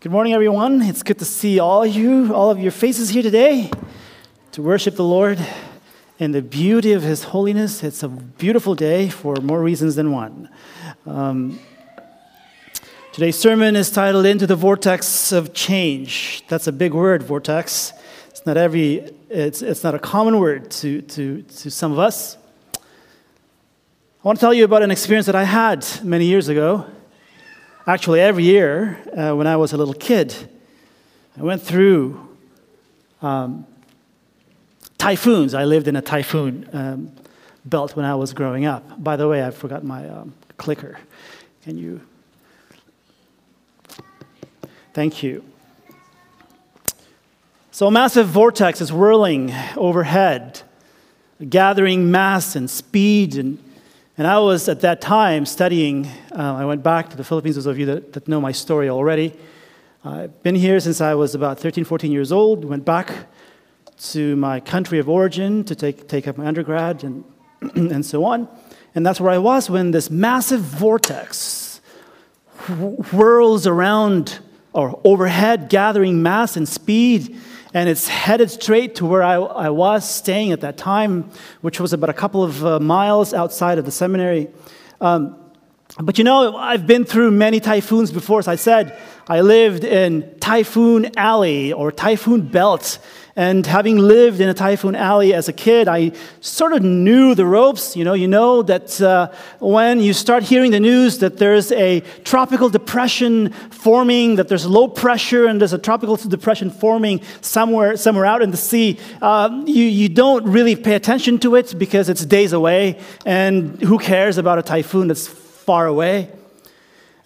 Good morning, everyone. It's good to see all you, all of your faces here today to worship the Lord in the beauty of His holiness. It's a beautiful day for more reasons than one. Um, today's sermon is titled "Into the Vortex of Change." That's a big word, vortex. It's not every. It's, it's not a common word to, to, to some of us. I want to tell you about an experience that I had many years ago actually, every year uh, when I was a little kid, I went through um, typhoons. I lived in a typhoon um, belt when I was growing up. By the way, I forgot my um, clicker. Can you? Thank you. So, a massive vortex is whirling overhead, gathering mass and speed and and I was at that time studying. Uh, I went back to the Philippines, those of you that, that know my story already. I've been here since I was about 13, 14 years old. Went back to my country of origin to take, take up my undergrad and, and so on. And that's where I was when this massive vortex whirls around or overhead, gathering mass and speed and it's headed straight to where I, I, was staying at that time, which was about a couple of uh, miles outside of the seminary. Um, but you know, I've been through many typhoons before. As I said, I lived in Typhoon Alley or Typhoon Belt. And having lived in a typhoon alley as a kid, I sort of knew the ropes. You know, you know that uh, when you start hearing the news that there's a tropical depression forming, that there's low pressure, and there's a tropical depression forming somewhere, somewhere out in the sea, uh, you, you don't really pay attention to it because it's days away, and who cares about a typhoon that's far away?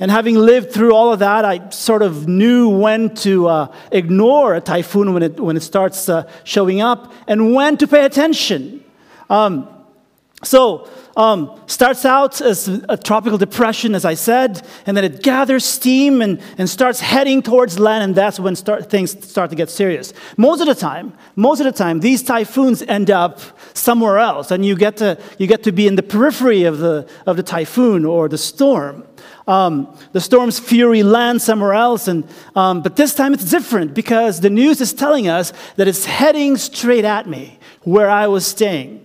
And having lived through all of that, I sort of knew when to uh, ignore a typhoon when it, when it starts uh, showing up and when to pay attention. Um, so, um, starts out as a tropical depression, as I said, and then it gathers steam and, and starts heading towards land, and that's when start, things start to get serious. Most of the time, most of the time, these typhoons end up somewhere else, and you get to, you get to be in the periphery of the, of the typhoon or the storm. Um, the storm's fury lands somewhere else, and, um, but this time it's different because the news is telling us that it's heading straight at me where I was staying,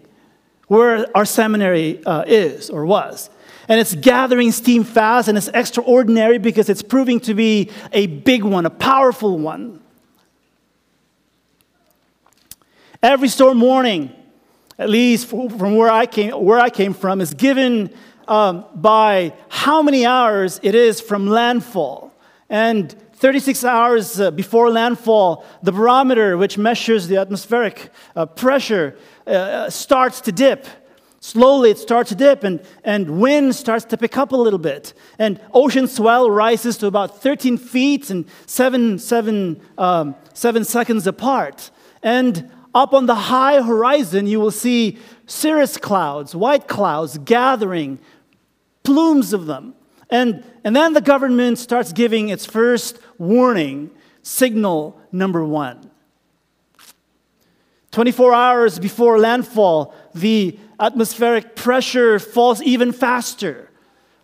where our seminary uh, is or was. And it's gathering steam fast, and it's extraordinary because it's proving to be a big one, a powerful one. Every storm warning, at least from where I came, where I came from, is given um, by how many hours it is from landfall. And 36 hours uh, before landfall, the barometer, which measures the atmospheric uh, pressure, uh, starts to dip. Slowly, it starts to dip, and, and wind starts to pick up a little bit. And ocean swell rises to about 13 feet and seven, seven, um, seven seconds apart. And up on the high horizon, you will see cirrus clouds, white clouds gathering plumes of them. And, and then the government starts giving its first warning, signal number one. 24 hours before landfall, the atmospheric pressure falls even faster.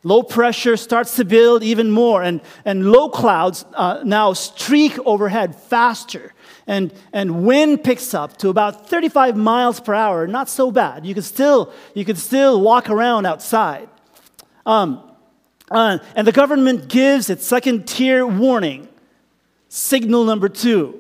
Low pressure starts to build even more, and, and low clouds uh, now streak overhead faster. And, and wind picks up to about 35 miles per hour, not so bad. You could still, you could still walk around outside. Um, uh, and the government gives its second tier warning, signal number two.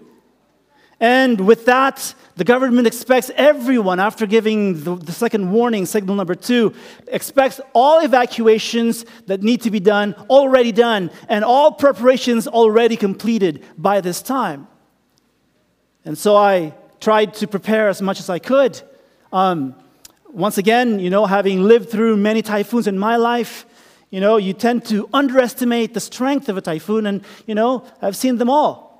And with that, the government expects everyone, after giving the, the, second warning, signal number two, expects all evacuations that need to be done already done and all preparations already completed by this time. And so I tried to prepare as much as I could. Um, once again, you know, having lived through many typhoons in my life, you know, you tend to underestimate the strength of a typhoon, and, you know, I've seen them all.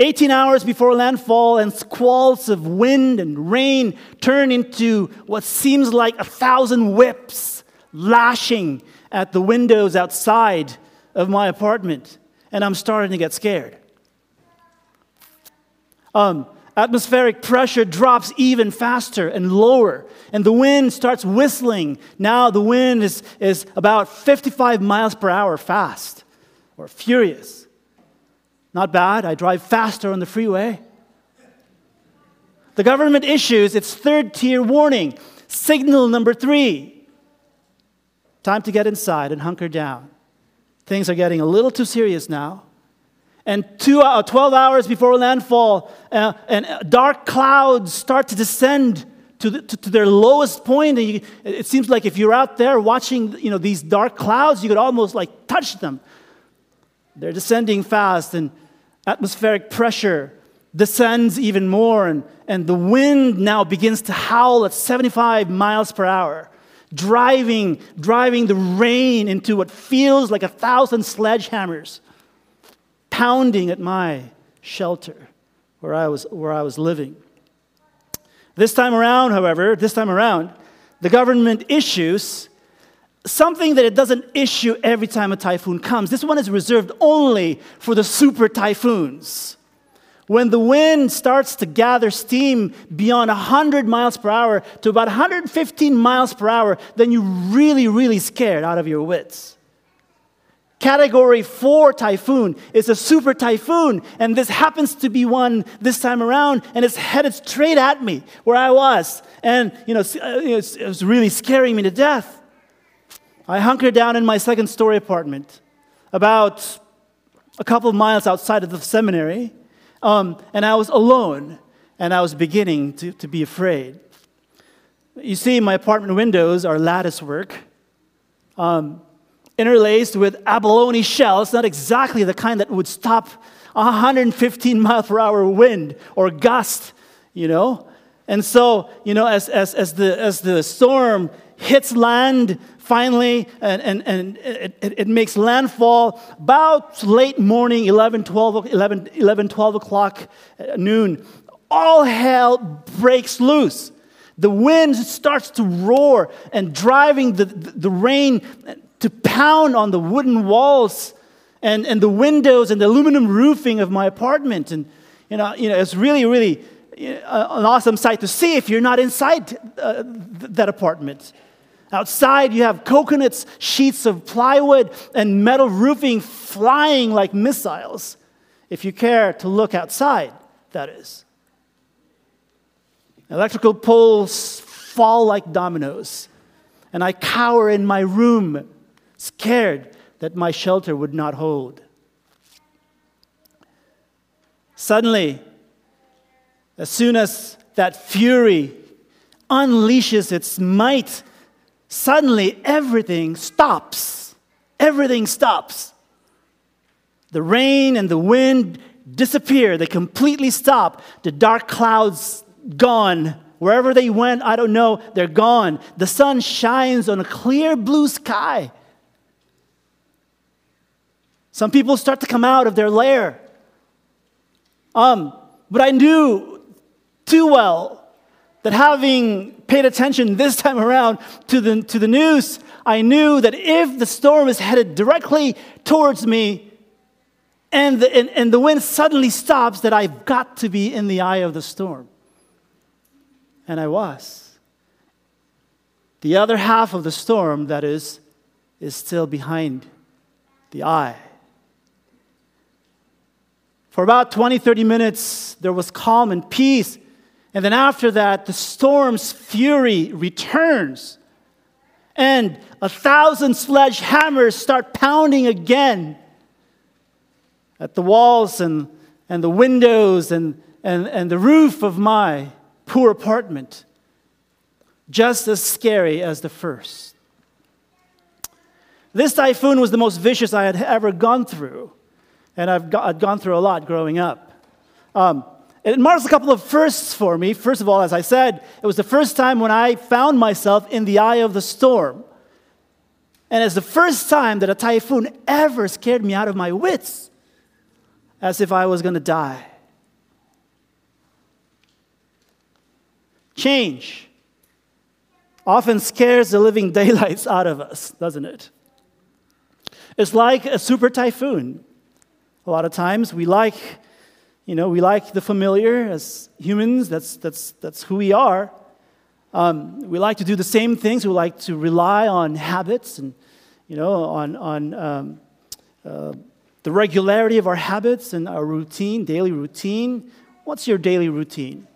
18 hours before landfall, and squalls of wind and rain turn into what seems like a thousand whips lashing at the windows outside of my apartment, and I'm starting to get scared. Um, atmospheric pressure drops even faster and lower, and the wind starts whistling. Now the wind is, is about 55 miles per hour fast or furious. Not bad. I drive faster on the freeway. The government issues its third tier warning, signal number three. Time to get inside and hunker down. Things are getting a little too serious now. And two, uh, 12 hours before landfall, uh, and uh, dark clouds start to descend to, the, to, to, their lowest point. And you, it seems like if you're out there watching you know, these dark clouds, you could almost like touch them. They're descending fast, and atmospheric pressure descends even more, and, and the wind now begins to howl at 75 miles per hour, driving, driving the rain into what feels like a thousand sledgehammers, pounding at my shelter where I was, where I was living. This time around, however, this time around, the government issues something that it doesn't issue every time a typhoon comes. This one is reserved only for the super typhoons. When the wind starts to gather steam beyond 100 miles per hour to about 115 miles per hour, then you're really, really scared out of your wits. Category 4 typhoon is a super typhoon, and this happens to be one this time around, and it's headed straight at me where I was. And, you know, uh, it was really scaring me to death. I hunkered down in my second story apartment about a couple of miles outside of the seminary. Um, and I was alone, and I was beginning to, to be afraid. You see, my apartment windows are lattice work, um, interlaced with abalone shells, not exactly the kind that would stop a 115 mile per hour wind or gust, you know? And so, you know, as, as, as, the, as the storm hits land, finally, and, and, and it, it, makes landfall about late morning, 11, 12, 11, 11, 12 o'clock uh, noon. All hell breaks loose. The wind starts to roar and driving the, the, the rain to pound on the wooden walls and, and the windows and the aluminum roofing of my apartment. And, you know, you know it's really, really uh, an awesome sight to see if you're not inside uh, that apartment. Outside, you have coconuts, sheets of plywood, and metal roofing flying like missiles. If you care to look outside, that is. Electrical poles fall like dominoes, and I cower in my room, scared that my shelter would not hold. Suddenly, as soon as that fury unleashes its might suddenly everything stops. Everything stops. The rain and the wind disappear, they completely stop. The dark clouds gone. Wherever they went, I don't know, they're gone. The sun shines on a clear blue sky. Some people start to come out of their lair. Um, but I knew too well that having paid attention this time around to the, to the news, I knew that if the storm is headed directly towards me and the, and, and the wind suddenly stops, that I've got to be in the eye of the storm. And I was. The other half of the storm, that is, is still behind the eye. For about 20, 30 minutes, there was calm and peace. And then after that, the storm's fury returns. And a thousand sledgehammers start pounding again at the walls and, and the windows and, and, and the roof of my poor apartment. Just as scary as the first. This typhoon was the most vicious I had ever gone through. And I've, got, I'd gone through a lot growing up. Um, it marks a couple of firsts for me. First of all, as I said, it was the first time when I found myself in the eye of the storm. And it's the first time that a typhoon ever scared me out of my wits, as if I was going to die. Change often scares the living daylights out of us, doesn't it? It's like a super typhoon. A lot of times we like you know, we like the familiar as humans, that's, that's, that's who we are. Um, we like to do the same things. We like to rely on habits and, you know, on, on um, uh, the regularity of our habits and our routine, daily routine. What's your daily routine?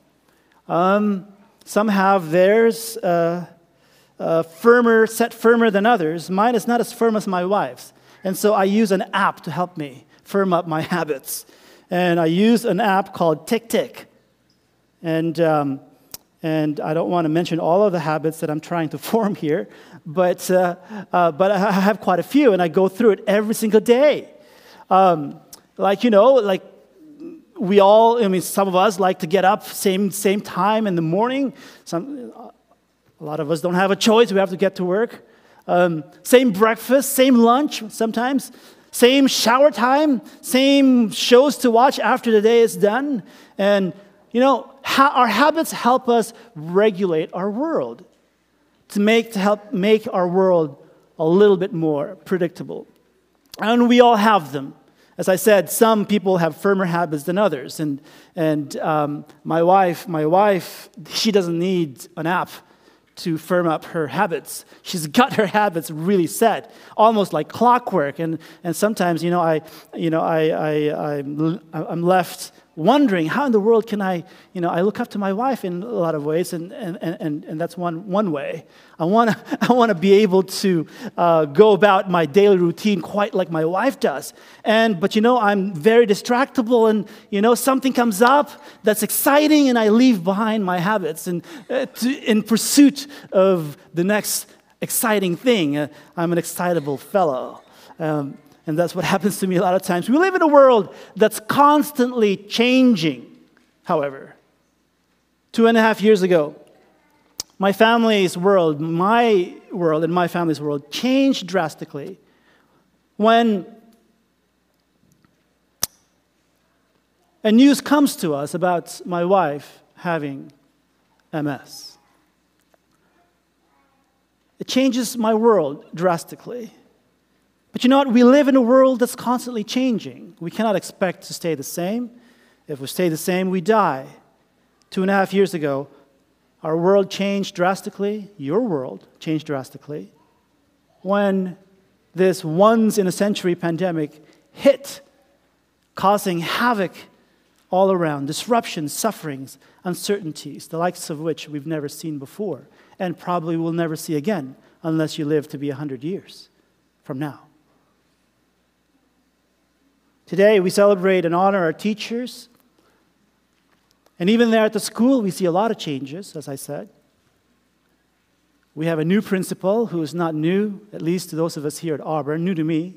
Um, some have theirs uh, uh, firmer, set firmer than others. Mine is not as firm as my wife's. And so I use an app to help me firm up my habits. And I use an app called TickTick. And, um, and I don't want to mention all of the habits that I'm trying to form here, but, uh, uh, but I have quite a few, and I go through it every single day. Um, like, you know, like we all, I mean, some of us like to get up same, same time in the morning. Some, a lot of us don't have a choice, we have to get to work. Um, same breakfast, same lunch sometimes, same shower time, same shows to watch after the day is done. And, you know, ha- our habits help us regulate our world to make to help make our world a little bit more predictable. And we all have them. As I said, some people have firmer habits than others. And, and um, my wife, my wife, she doesn't need an app to firm up her habits. She's got her habits really set, almost like clockwork. And, and sometimes, you know, I, you know, I, I, I'm, I'm left wondering how in the world can I, you know, I look up to my wife in a lot of ways, and, and, and, and that's one, one way. I want to I wanna be able to uh, go about my daily routine quite like my wife does. And, but, you know, I'm very distractible, and, you know, something comes up that's exciting, and I leave behind my habits and, uh, to, in pursuit of the next exciting thing. Uh, I'm an excitable fellow. Um, and that's what happens to me a lot of times. We live in a world that's constantly changing, however. Two and a half years ago, my family's world, my world, and my family's world changed drastically when a news comes to us about my wife having MS. It changes my world drastically. But you know what? We live in a world that's constantly changing. We cannot expect to stay the same. If we stay the same, we die. Two and a half years ago, our world changed drastically. Your world changed drastically when this once in a century pandemic hit, causing havoc all around disruptions, sufferings, uncertainties, the likes of which we've never seen before and probably will never see again unless you live to be 100 years from now. Today, we celebrate and honor our teachers. And even there at the school, we see a lot of changes, as I said. We have a new principal who is not new, at least to those of us here at Auburn, new to me,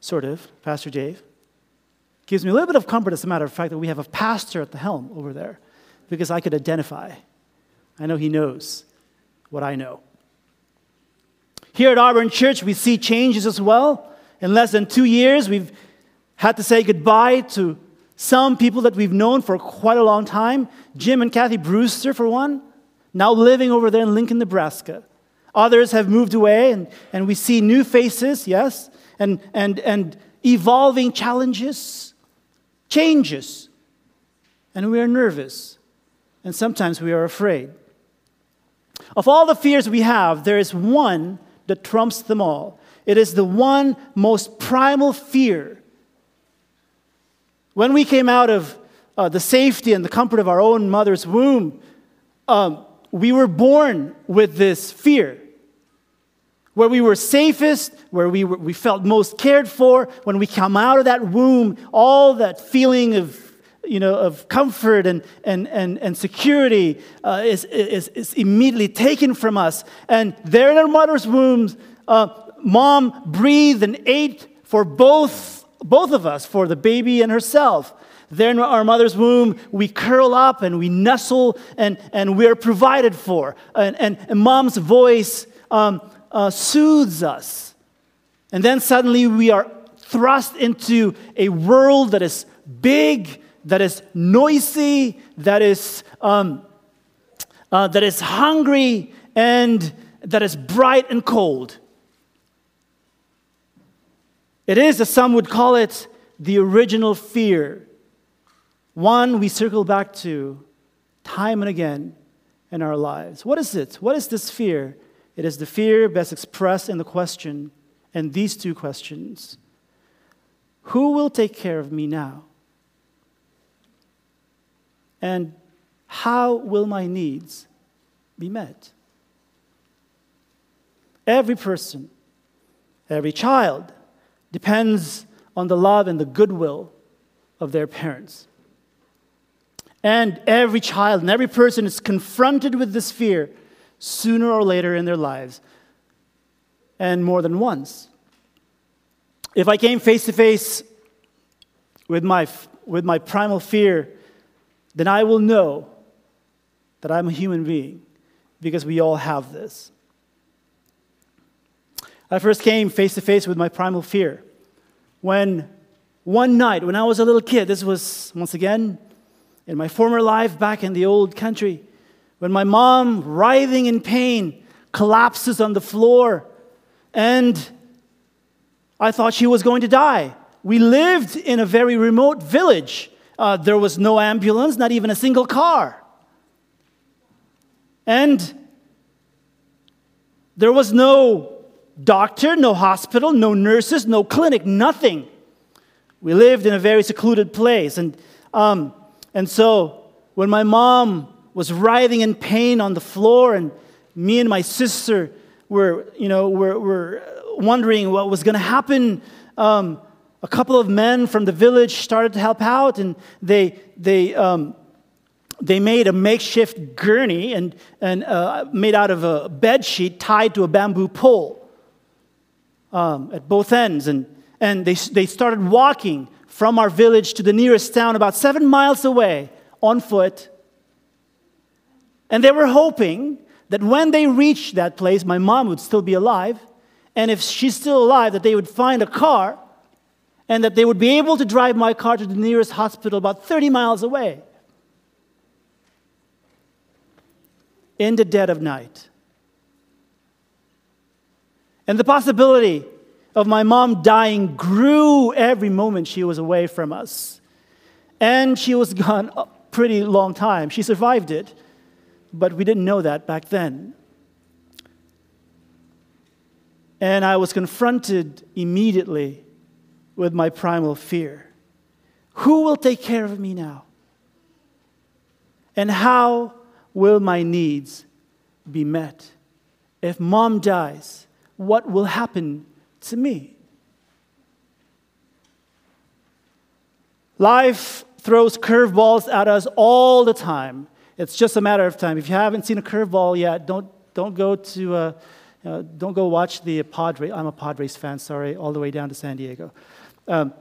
sort of, Pastor Dave. Gives me a little bit of comfort, as a matter of fact, that we have a pastor at the helm over there, because I could identify. I know he knows what I know. Here at Auburn Church, we see changes as well. In less than two years, we've had to say goodbye to some people that we've known for quite a long time. Jim and Kathy Brewster, for one, now living over there in Lincoln, Nebraska. Others have moved away, and, and we see new faces, yes, and, and, and evolving challenges, changes. And we are nervous, and sometimes we are afraid. Of all the fears we have, there is one that trumps them all. It is the one most primal fear. When we came out of uh, the safety and the comfort of our own mother's womb, um, we were born with this fear. Where we were safest, where we, were, we felt most cared for, when we come out of that womb, all that feeling of you know, of comfort and, and, and, and security uh, is, is, is immediately taken from us. And there in our mother's wombs, uh, mom breathed and ate for both, both of us, for the baby and herself. There in our mother's womb, we curl up and we nestle and, and we're provided for. And, and, and mom's voice um, uh, soothes us. And then suddenly we are thrust into a world that is big, that is noisy, that is, um, uh, that is hungry, and that is bright and cold. It is, as some would call it, the original fear. One we circle back to time and again in our lives. What is it? What is this fear? It is the fear best expressed in the question, and these two questions Who will take care of me now? And how will my needs be met? Every person, every child depends on the love and the goodwill of their parents. And every child and every person is confronted with this fear sooner or later in their lives, and more than once. If I came face to face with my, with my primal fear, then I will know that I'm a human being because we all have this. I first came face to face with my primal fear when one night, when I was a little kid, this was once again in my former life back in the old country, when my mom, writhing in pain, collapses on the floor and I thought she was going to die. We lived in a very remote village. Uh, there was no ambulance, not even a single car. And there was no doctor, no hospital, no nurses, no clinic, nothing. We lived in a very secluded place. And, um, and so when my mom was writhing in pain on the floor, and me and my sister were, you know, were, were wondering what was going to happen, um, a couple of men from the village started to help out, and they, they, um, they made a makeshift gurney and, and uh, made out of a bed sheet tied to a bamboo pole um, at both ends. And, and they, they started walking from our village to the nearest town about seven miles away on foot. And they were hoping that when they reached that place, my mom would still be alive. And if she's still alive, that they would find a car and that they would be able to drive my car to the nearest hospital about 30 miles away. In the dead of night. And the possibility of my mom dying grew every moment she was away from us. And she was gone a pretty long time. She survived it, but we didn't know that back then. And I was confronted immediately with my primal fear. Who will take care of me now? And how will my needs be met? If mom dies, what will happen to me? Life throws curveballs at us all the time. It's just a matter of time. If you haven't seen a curveball yet, don't, don't go to uh, uh, don't go watch the Padres. I'm a Padres fan, sorry, all the way down to San Diego. Um,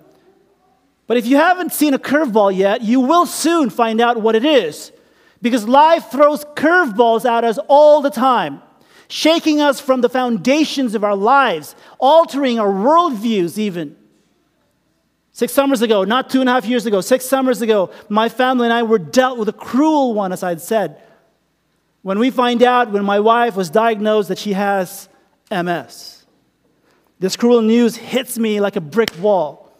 but if you haven't seen a curveball yet, you will soon find out what it is. Because life throws curveballs at us all the time, shaking us from the foundations of our lives, altering our worldviews, even. Six summers ago, not two and a half years ago, six summers ago, my family and I were dealt with a cruel one, as I'd said. When we find out, when my wife was diagnosed that she has MS, this cruel news hits me like a brick wall.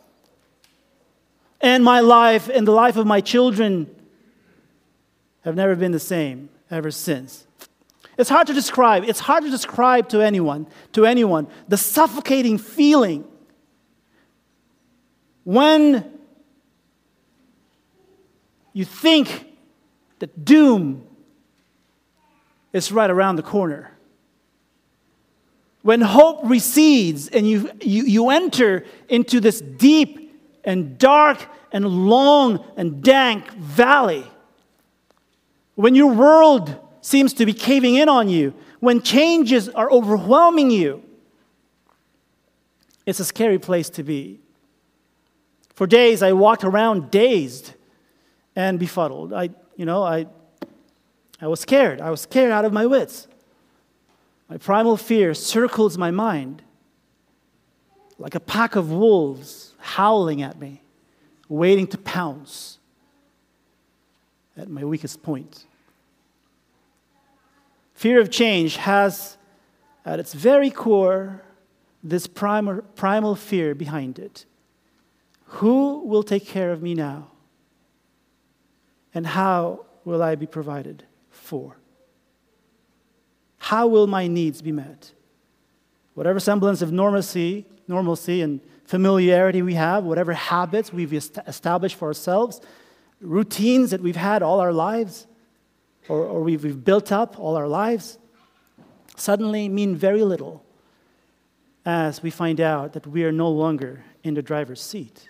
And my life and the life of my children have never been the same ever since. It's hard to describe. It's hard to describe to anyone, to anyone, the suffocating feeling when you think that doom is right around the corner. When hope recedes and you, you, you enter into this deep and dark and long and dank valley, when your world seems to be caving in on you, when changes are overwhelming you, it's a scary place to be. For days, I walked around dazed and befuddled. I, you know, I I was scared. I was scared out of my wits. My primal fear circles my mind like a pack of wolves howling at me, waiting to pounce at my weakest point. Fear of change has, at its very core, this primal, primal fear behind it. Who will take care of me now? And how will I be provided? for? How will my needs be met? Whatever semblance of normalcy, normalcy and familiarity we have, whatever habits we've established for ourselves, routines that we've had all our lives, or, or we've, we've built up all our lives, suddenly mean very little as we find out that we are no longer in the driver's seat.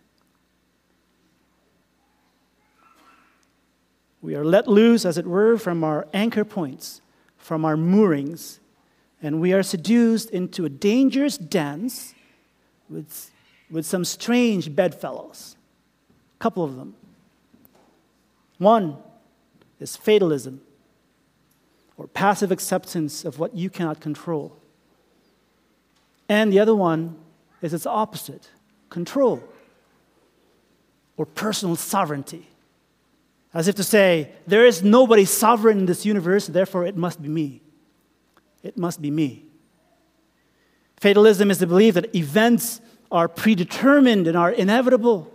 We are let loose, as it were, from our anchor points, from our moorings, and we are seduced into a dangerous dance with, with some strange bedfellows. A couple of them. One is fatalism, or passive acceptance of what you cannot control. And the other one is its opposite control, or personal sovereignty. As if to say, there is nobody sovereign in this universe, therefore it must be me. It must be me. Fatalism is the belief that events are predetermined and are inevitable.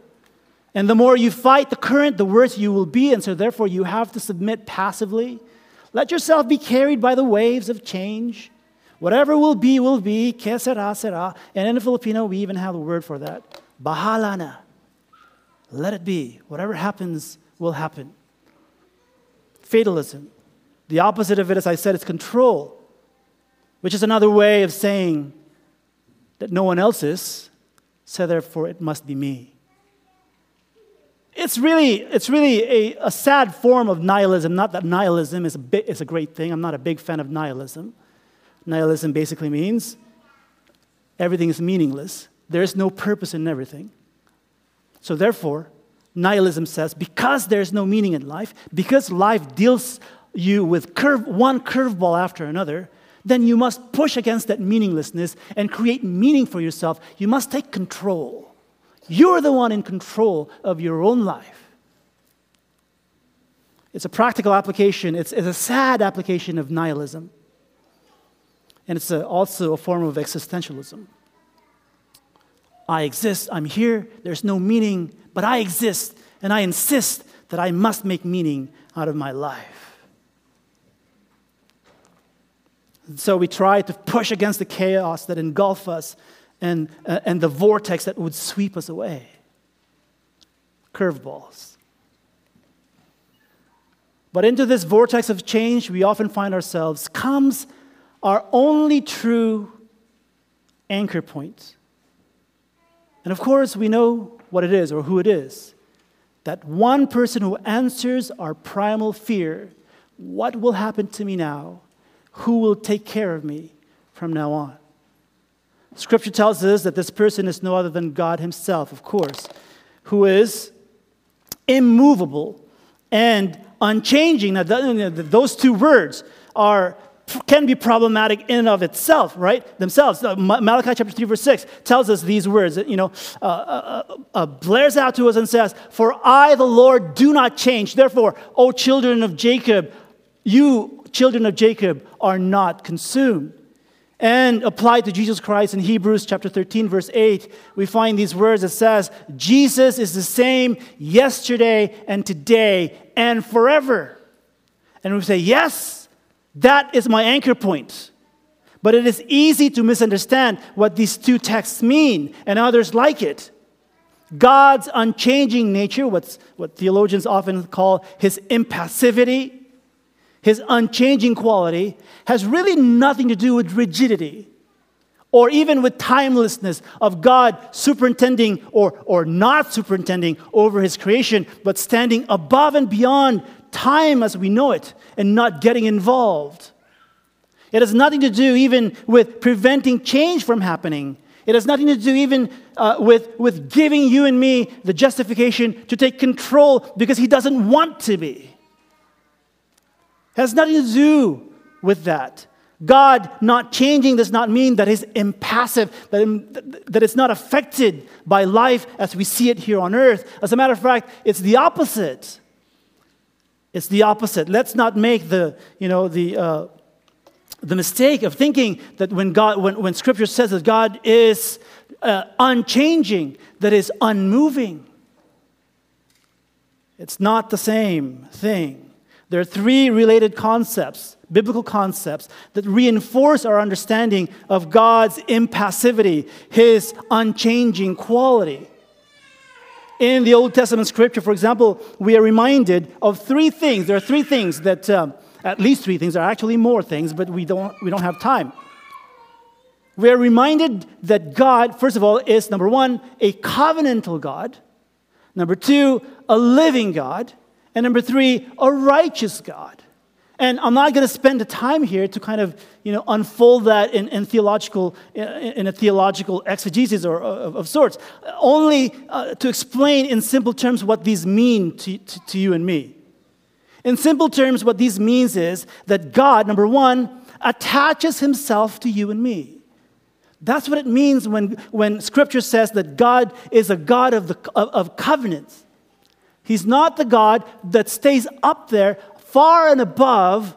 And the more you fight the current, the worse you will be. And so, therefore, you have to submit passively. Let yourself be carried by the waves of change. Whatever will be, will be. Que será, será. And in Filipino, we even have a word for that. Bahala na. Let it be. Whatever happens, will happen. Fatalism. The opposite of it, as I said, is control, which is another way of saying that no one else is, so therefore it must be me. It's really, it's really a, a sad form of nihilism. Not that nihilism is a, bit, is a great thing. I'm not a big fan of nihilism. Nihilism basically means everything is meaningless. There is no purpose in everything. So, therefore, nihilism says because there's no meaning in life, because life deals you with curve, one curveball after another, then you must push against that meaninglessness and create meaning for yourself. You must take control. You're the one in control of your own life. It's a practical application, it's, it's a sad application of nihilism. And it's a, also a form of existentialism. I exist, I'm here, there's no meaning, but I exist, and I insist that I must make meaning out of my life. And so we try to push against the chaos that engulf us and, uh, and the vortex that would sweep us away. Curveballs. But into this vortex of change, we often find ourselves comes our only true anchor point. And of course, we know what it is or who it is. That one person who answers our primal fear what will happen to me now? Who will take care of me from now on? Scripture tells us that this person is no other than God Himself, of course, who is immovable and unchanging. Now, those two words are can be problematic in and of itself, right? Themselves. Malachi chapter 3, verse 6 tells us these words, you know, uh, uh, uh, uh, blares out to us and says, For I, the Lord, do not change. Therefore, O children of Jacob, you, children of Jacob, are not consumed. And applied to Jesus Christ in Hebrews chapter 13, verse 8, we find these words. that says, Jesus is the same yesterday and today and forever. And we say, Yes, that is my anchor point. But it is easy to misunderstand what these two texts mean and others like it. God's unchanging nature, what's, what theologians often call his impassivity, his unchanging quality, has really nothing to do with rigidity or even with timelessness of God superintending or, or not superintending over his creation, but standing above and beyond time as we know it and not getting involved. It has nothing to do even with preventing change from happening. It has nothing to do even uh, with, with giving you and me the justification to take control because he doesn't want to be. Has nothing to do with that. God not changing does not mean that he's impassive, that, that it's not affected by life as we see it here on earth. As a matter of fact, it's the opposite. It's the opposite. Let's not make the, you know, the, uh, the mistake of thinking that when, God, when, when Scripture says that God is uh, unchanging, that is unmoving. It's not the same thing. There are three related concepts biblical concepts that reinforce our understanding of God's impassivity, his unchanging quality. In the Old Testament scripture, for example, we are reminded of three things. There are three things that, um, at least three things, there are actually more things, but we don't, we don't have time. We are reminded that God, first of all, is number one, a covenantal God, number two, a living God, and number three, a righteous God. And I'm not going to spend the time here to kind of you know, unfold that in, in theological, in a theological exegesis or of, of sorts, only uh, to explain in simple terms what these mean to, to, to you and me. In simple terms, what these means is that God, number one, attaches himself to you and me. That's what it means when, when Scripture says that God is a God of, the, of, of covenants. He's not the God that stays up there far and above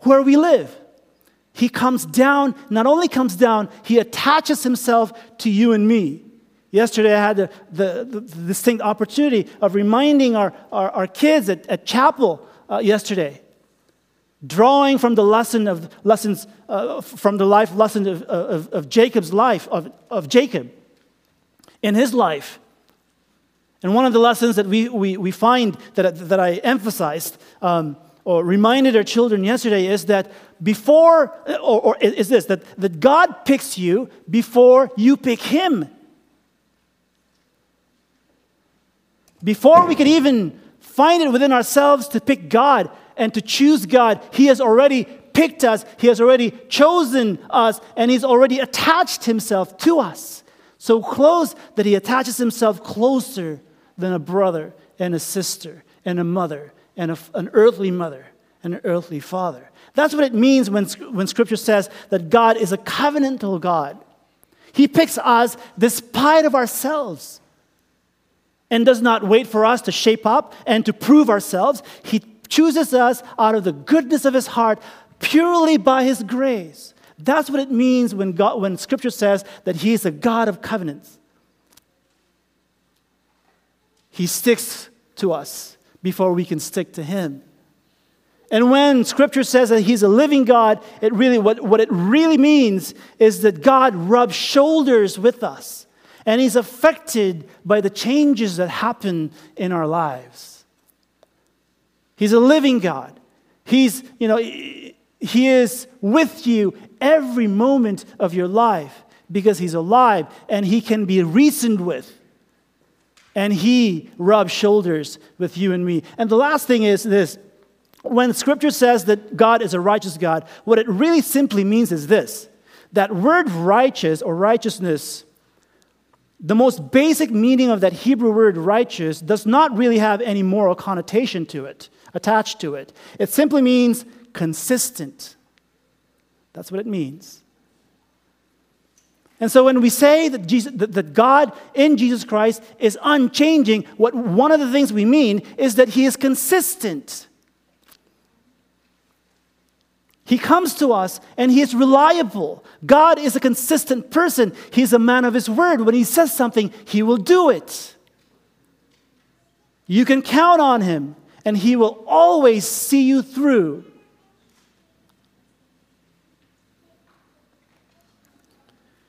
where we live. He comes down, not only comes down, he attaches himself to you and me. Yesterday, I had the, the, the distinct opportunity of reminding our, our, our kids at, at chapel uh, yesterday, drawing from the lesson of lessons uh, from the life lesson of, of, of Jacob's life, of, of Jacob in his life. And one of the lessons that we, we, we find that, that I emphasized um, or reminded our children yesterday is that before, or, or is this, that, that God picks you before you pick Him. Before we could even find it within ourselves to pick God and to choose God, He has already picked us, He has already chosen us, and He's already attached Himself to us. So close that He attaches Himself closer than a brother and a sister and a mother and a, an earthly mother and an earthly father. That's what it means when, when Scripture says that God is a covenantal God. He picks us despite of ourselves and does not wait for us to shape up and to prove ourselves. He chooses us out of the goodness of his heart purely by his grace. That's what it means when, God, when Scripture says that he is a God of covenants. He sticks to us before we can stick to Him. And when Scripture says that He's a living God, it really, what, what it really means is that God rubs shoulders with us and He's affected by the changes that happen in our lives. He's a living God. He's, you know, He is with you every moment of your life because He's alive and He can be reasoned with and he rubs shoulders with you and me. And the last thing is this when scripture says that God is a righteous God, what it really simply means is this that word righteous or righteousness, the most basic meaning of that Hebrew word righteous does not really have any moral connotation to it, attached to it. It simply means consistent. That's what it means. And so when we say that, Jesus, that, God in Jesus Christ is unchanging, what one of the things we mean is that he is consistent. He comes to us and he is reliable. God is a consistent person. He's a man of his word. When he says something, he will do it. You can count on him and he will always see you through.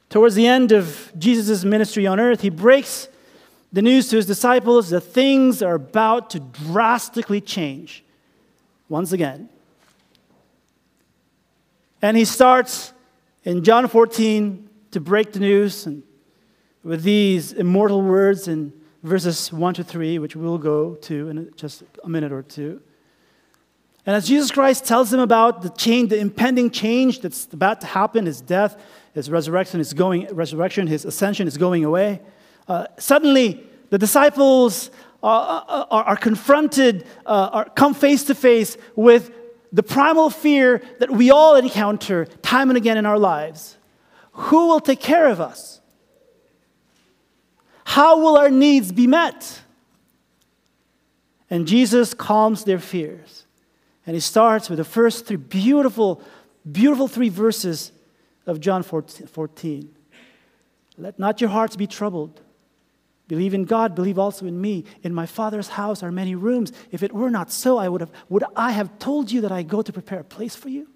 Towards the end of Jesus' ministry on earth, he breaks the news to his disciples that things are about to drastically change once again. And he starts in John 14 to break the news and with these immortal words in verses 1 to 3, which we'll go to in just a minute or two. And as Jesus Christ tells them about the change, the impending change that's about to happen, his death, his resurrection is going, resurrection, his ascension is going away. Uh, suddenly, the disciples are, are, are confronted, uh, are, come face to face with the primal fear that we all encounter time and again in our lives. Who will take care of us? How will our needs be met? And Jesus calms their fears. And he starts with the first three beautiful, beautiful three verses of John 14. Let not your hearts be troubled. Believe in God, believe also in me. In my Father's house are many rooms. If it were not so, I would have would I have told you that I go to prepare a place for you?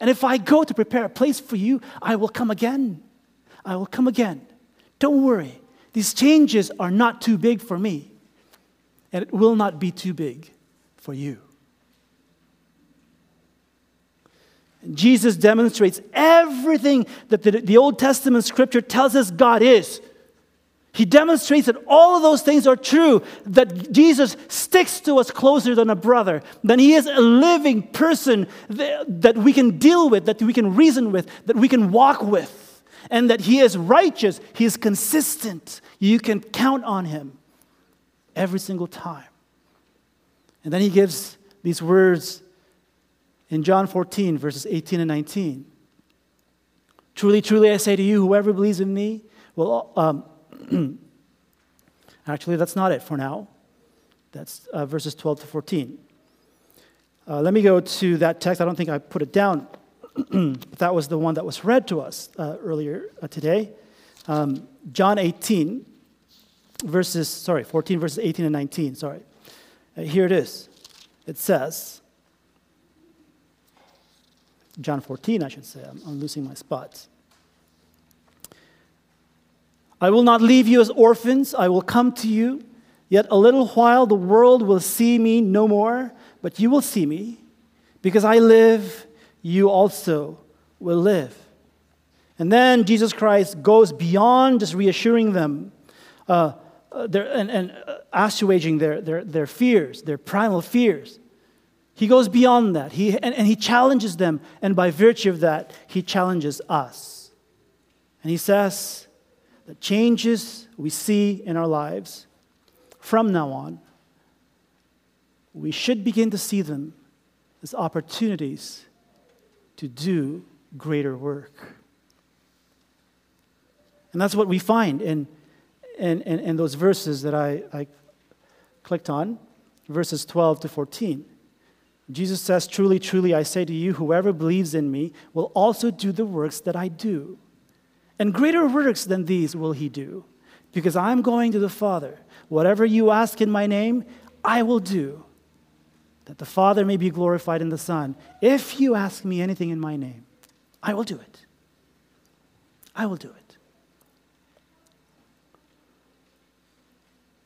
And if I go to prepare a place for you, I will come again. I will come again. Don't worry. These changes are not too big for me, and it will not be too big for you. Jesus demonstrates everything that the, the, Old Testament scripture tells us God is. He demonstrates that all of those things are true, that Jesus sticks to us closer than a brother, that he is a living person that, that we can deal with, that we can reason with, that we can walk with, and that he is righteous, he is consistent. You can count on him every single time. And then he gives these words in John 14, verses 18 and 19. Truly, truly, I say to you, whoever believes in me will. Um, actually, that's not it for now. That's uh, verses 12 to 14. Uh, let me go to that text. I don't think I put it down, but that was the one that was read to us uh, earlier uh, today. Um, John 18, verses, sorry, 14, verses 18 and 19. Sorry. Uh, here it is. It says, John 14, I should say. I'm, I'm losing my spots. I will not leave you as orphans, I will come to you. Yet a little while the world will see me no more, but you will see me. Because I live, you also will live. And then Jesus Christ goes beyond just reassuring them uh, uh, and, and uh, assuaging their, their, their fears, their primal fears. He goes beyond that. He, and, and he challenges them. And by virtue of that, he challenges us. And he says, the changes we see in our lives from now on, we should begin to see them as opportunities to do greater work. And that's what we find in, in, in, in those verses that I, I clicked on, verses 12 to 14. Jesus says, Truly, truly, I say to you, whoever believes in me will also do the works that I do. And greater works than these will he do, because I'm going to the Father. Whatever you ask in my name, I will do, that the Father may be glorified in the Son. If you ask me anything in my name, I will do it. I will do it.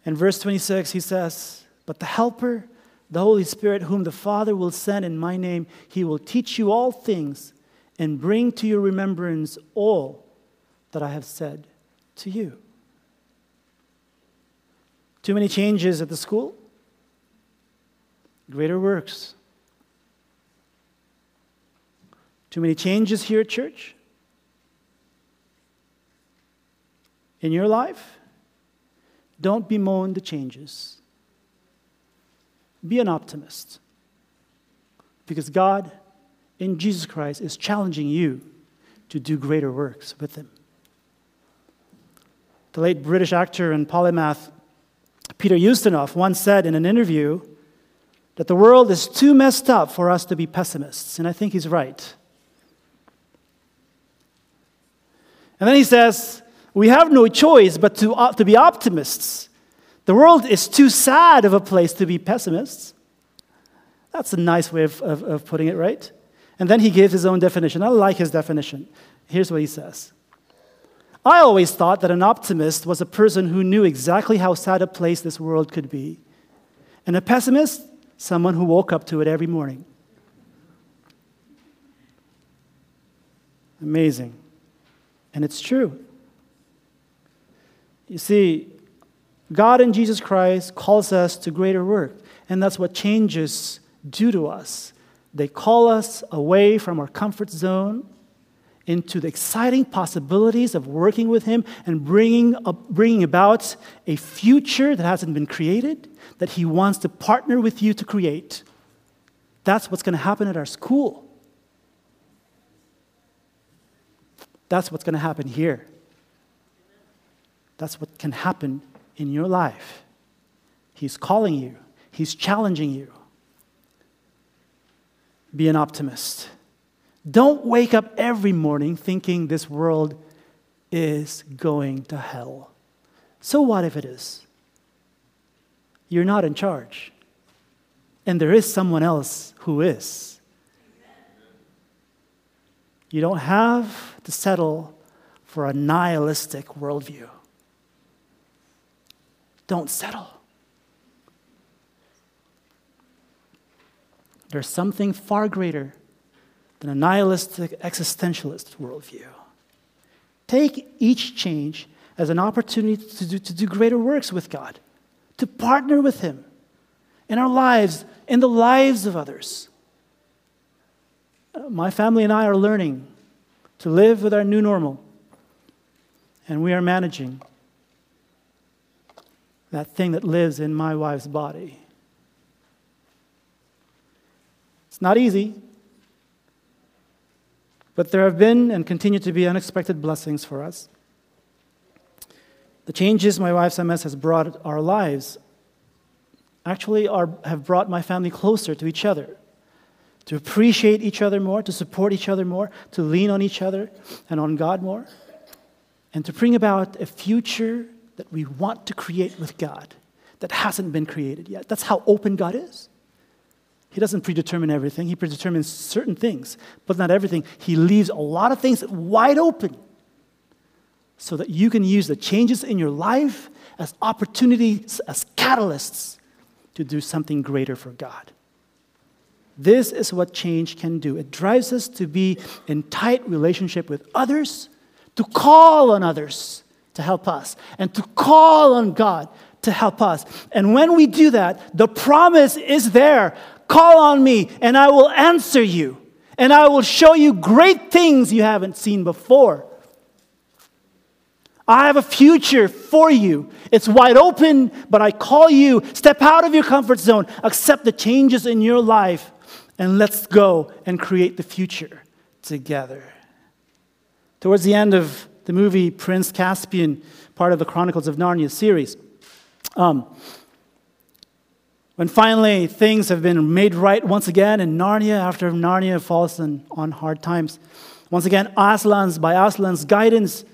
In verse 26, he says, But the Helper, the Holy Spirit, whom the Father will send in my name, he will teach you all things and bring to your remembrance all that I have said to you. Too many changes at the school? Greater works. Too many changes here at church? In your life? Don't bemoan the changes. Be an optimist. Because God, in Jesus Christ, is challenging you to do greater works with Him. The late British actor and polymath Peter Ustinov once said in an interview that the world is too messed up for us to be pessimists, and I think he's right. And then he says, We have no choice but to, uh, to be optimists the world is too sad of a place to be pessimists. That's a nice way of, of, of, putting it, right? And then he gives his own definition. I like his definition. Here's what he says I always thought that an optimist was a person who knew exactly how sad a place this world could be. And a pessimist, someone who woke up to it every morning. Amazing. And it's true. You see, God in Jesus Christ calls us to greater work, and that's what changes do to us. They call us away from our comfort zone into the exciting possibilities of working with Him and bringing, bringing about a future that hasn't been created, that He wants to partner with you to create. That's what's going to happen at our school. That's what's going to happen here. That's what can happen in your life. He's calling you, He's challenging you. Be an optimist. Don't wake up every morning thinking this world is going to hell. So what if it is? You're not in charge. And there is someone else who is. You don't have to settle for a nihilistic worldview. Don't settle. There's something far greater than a nihilistic existentialist worldview. Take each change as an opportunity to do, to do greater works with God, to partner with Him in our lives, in the lives of others. Uh, my family and I are learning to live with our new normal, and we are managing that thing that lives in my wife's body. It's not easy, but there have been and continue to be unexpected blessings for us. The changes my wife's MS has brought our lives actually are, have brought my family closer to each other, to appreciate each other more, to support each other more, to lean on each other and on God more, and to bring about a future that we want to create with God that hasn't been created yet. That's how open God is. He doesn't predetermine everything, He predetermines certain things, but not everything. He leaves a lot of things wide open so that you can use the changes in your life as opportunities, as catalysts to do something greater for God. This is what change can do. It drives us to be in tight relationship with others, to call on others to help us, and to call on God to help us. And when we do that, the promise is there call on me, and I will answer you, and I will show you great things you haven't seen before. I have a future for you. It's wide open, but I call you, step out of your comfort zone, accept the changes in your life, and let's go and create the future together. Towards the end of the movie Prince Caspian, part of the Chronicles of Narnia series, um, when finally things have been made right once again in Narnia after Narnia falls on, on hard times, once again, Aslan's, by Aslan's guidance,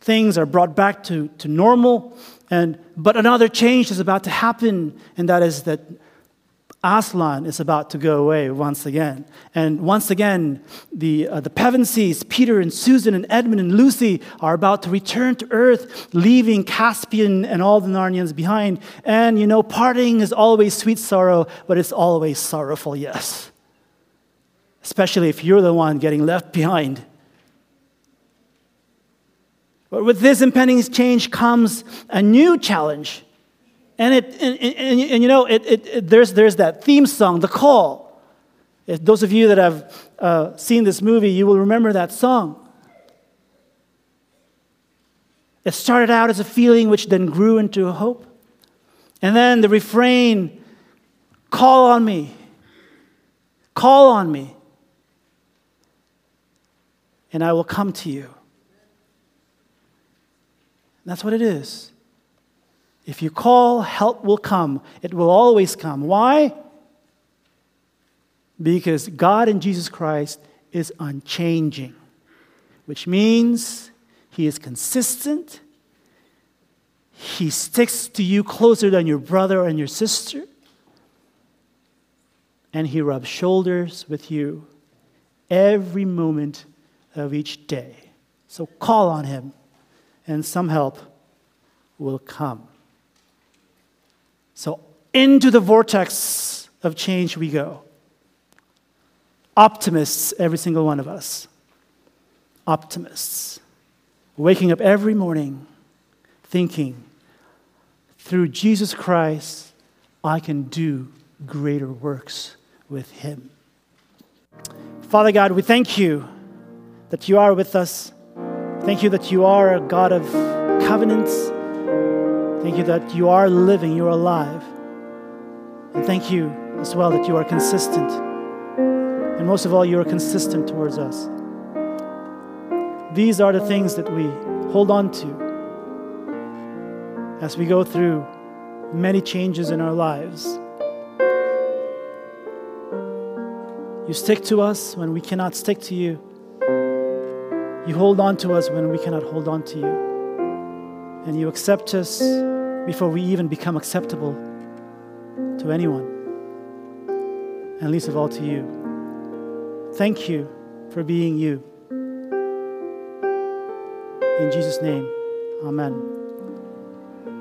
things are brought back to, to normal. And, but another change is about to happen, and that is that Aslan is about to go away once again. And once again, the, uh, the Pevensies, Peter and Susan and Edmund and Lucy, are about to return to Earth, leaving Caspian and all the Narnians behind. And you know, parting is always sweet sorrow, but it's always sorrowful, yes. Especially if you're the one getting left behind. But with this impending change comes a new challenge. And, it, and, and, and you know, it, it, there's, there's that theme song, The Call. If those of you that have uh, seen this movie, you will remember that song. It started out as a feeling which then grew into a hope. And then the refrain, Call on me, call on me, and I will come to you. That's what it is. If you call, help will come. It will always come. Why? Because God in Jesus Christ is unchanging, which means He is consistent. He sticks to you closer than your brother and your sister. And He rubs shoulders with you every moment of each day. So call on Him and some help will come. So, into the vortex of change we go. Optimists, every single one of us. Optimists. Waking up every morning thinking, through Jesus Christ, I can do greater works with Him. Father God, we thank you that you are with us Thank you that you are a God of covenants. Thank you that you are living, you are alive. And thank you as well that you are consistent. And most of all, you are consistent towards us. These are the things that we hold on to as we go through many changes in our lives. You stick to us when we cannot stick to you. You hold on to us when we cannot hold on to you. and you accept us before we even become acceptable to anyone, and least of all to you. Thank you for being you. In Jesus' name, amen.